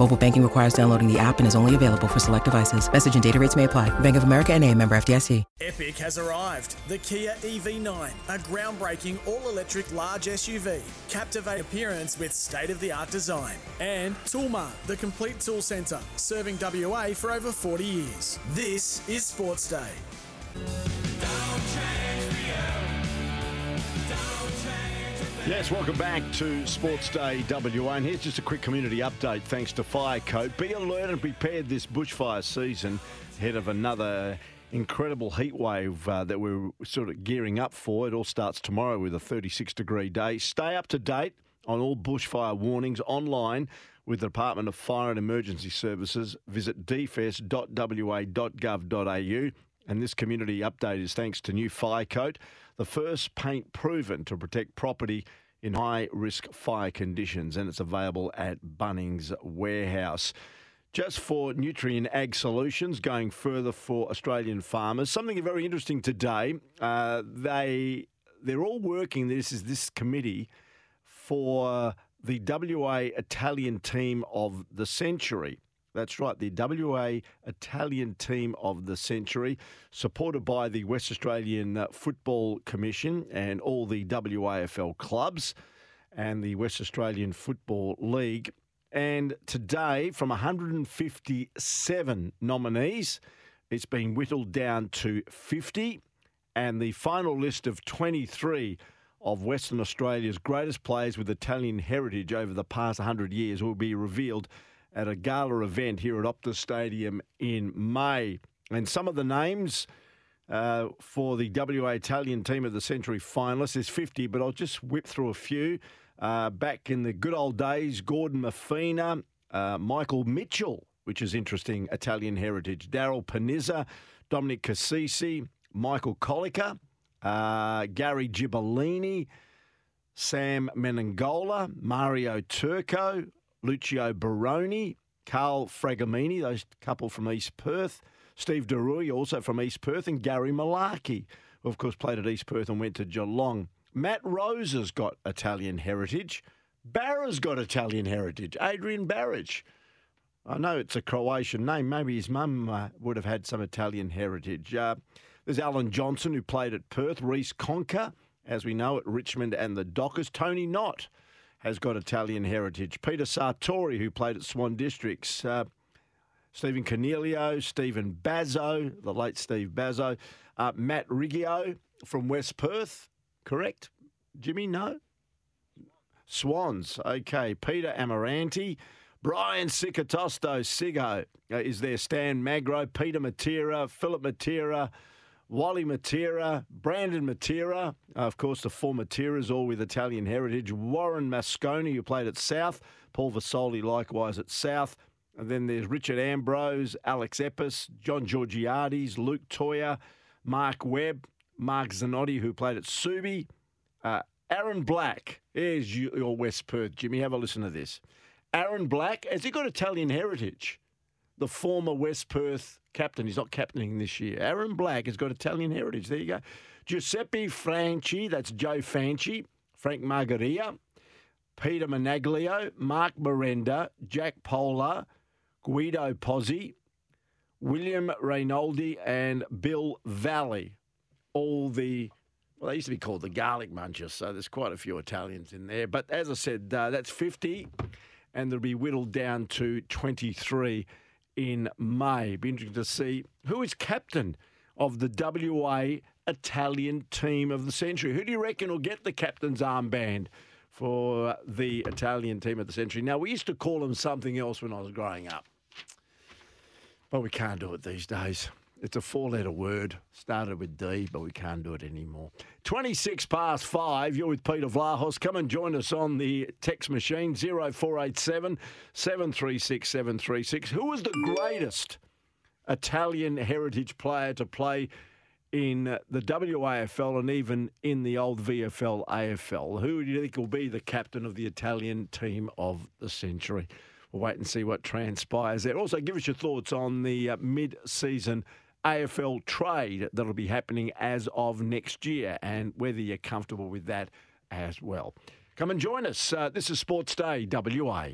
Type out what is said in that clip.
Mobile banking requires downloading the app and is only available for select devices. Message and data rates may apply. Bank of America and a member FDIC. Epic has arrived. The Kia EV9, a groundbreaking all-electric large SUV. Captivate appearance with state-of-the-art design. And Toolmart, the complete tool centre, serving WA for over 40 years. This is Sports Day. Yes, welcome back to Sports Day WA. And here's just a quick community update thanks to Firecoat. Be alert and prepared this bushfire season ahead of another incredible heat wave uh, that we're sort of gearing up for. It all starts tomorrow with a 36 degree day. Stay up to date on all bushfire warnings online with the Department of Fire and Emergency Services. Visit dfes.wa.gov.au. And this community update is thanks to new Fire Coat, the first paint proven to protect property in high risk fire conditions. And it's available at Bunnings Warehouse. Just for Nutrient Ag Solutions, going further for Australian farmers, something very interesting today. Uh, they they're all working. This is this committee for the WA Italian team of the century. That's right, the WA Italian team of the century, supported by the West Australian uh, Football Commission and all the WAFL clubs and the West Australian Football League. And today, from 157 nominees, it's been whittled down to 50. And the final list of 23 of Western Australia's greatest players with Italian heritage over the past 100 years will be revealed at a gala event here at Optus Stadium in May. And some of the names uh, for the WA Italian team of the century finalists is 50, but I'll just whip through a few. Uh, back in the good old days, Gordon Mafina, uh, Michael Mitchell, which is interesting, Italian heritage, Daryl Panizza, Dominic Cassisi, Michael Colica, uh, Gary Gibolini, Sam Menegola, Mario Turco, Lucio Baroni, Carl Fragamini, those couple from East Perth, Steve DeRuy, also from East Perth, and Gary Malarkey, who of course played at East Perth and went to Geelong. Matt Rose has got Italian heritage. Barra's got Italian heritage. Adrian Barich. I know it's a Croatian name. Maybe his mum uh, would have had some Italian heritage. Uh, there's Alan Johnson, who played at Perth. Reece Conca, as we know, at Richmond and the Dockers. Tony Knott has got Italian heritage. Peter Sartori, who played at Swan Districts. Uh, Stephen Cornelio, Stephen Bazzo, the late Steve Bazzo. Uh, Matt Riggio from West Perth, correct? Jimmy, no? Swans, okay. Peter Amaranti. Brian Sicatosto, Sigo uh, is there. Stan Magro, Peter Matera, Philip Matera, Wally Matera, Brandon Matera, uh, of course, the four Materas, all with Italian heritage. Warren Masconi, who played at South. Paul Vasoli, likewise at South. And then there's Richard Ambrose, Alex Epis, John Georgiades, Luke Toia, Mark Webb, Mark Zanotti, who played at Subi. Uh, Aaron Black, here's your West Perth, Jimmy. Have a listen to this. Aaron Black, has he got Italian heritage? The former West Perth captain. He's not captaining this year. Aaron Black has got Italian heritage. There you go. Giuseppe Franchi, that's Joe Fanchi, Frank Margaria, Peter Managlio, Mark Miranda, Jack Polar, Guido Pozzi, William Reynoldi, and Bill Valley. All the well, they used to be called the Garlic Munchers, so there's quite a few Italians in there. But as I said, uh, that's 50, and they'll be whittled down to 23 in May. Be interesting to see who is captain of the WA Italian team of the century. Who do you reckon will get the captain's armband for the Italian team of the century? Now, we used to call them something else when I was growing up, but we can't do it these days. It's a four letter word, started with D, but we can't do it anymore. 26 past five, you're with Peter Vlahos. Come and join us on the text machine 0487 736 736. Who was the greatest Italian heritage player to play in the WAFL and even in the old VFL AFL? Who do you think will be the captain of the Italian team of the century? We'll wait and see what transpires there. Also, give us your thoughts on the uh, mid season AFL trade that'll be happening as of next year and whether you're comfortable with that as well. Come and join us. Uh, this is Sports Day WA.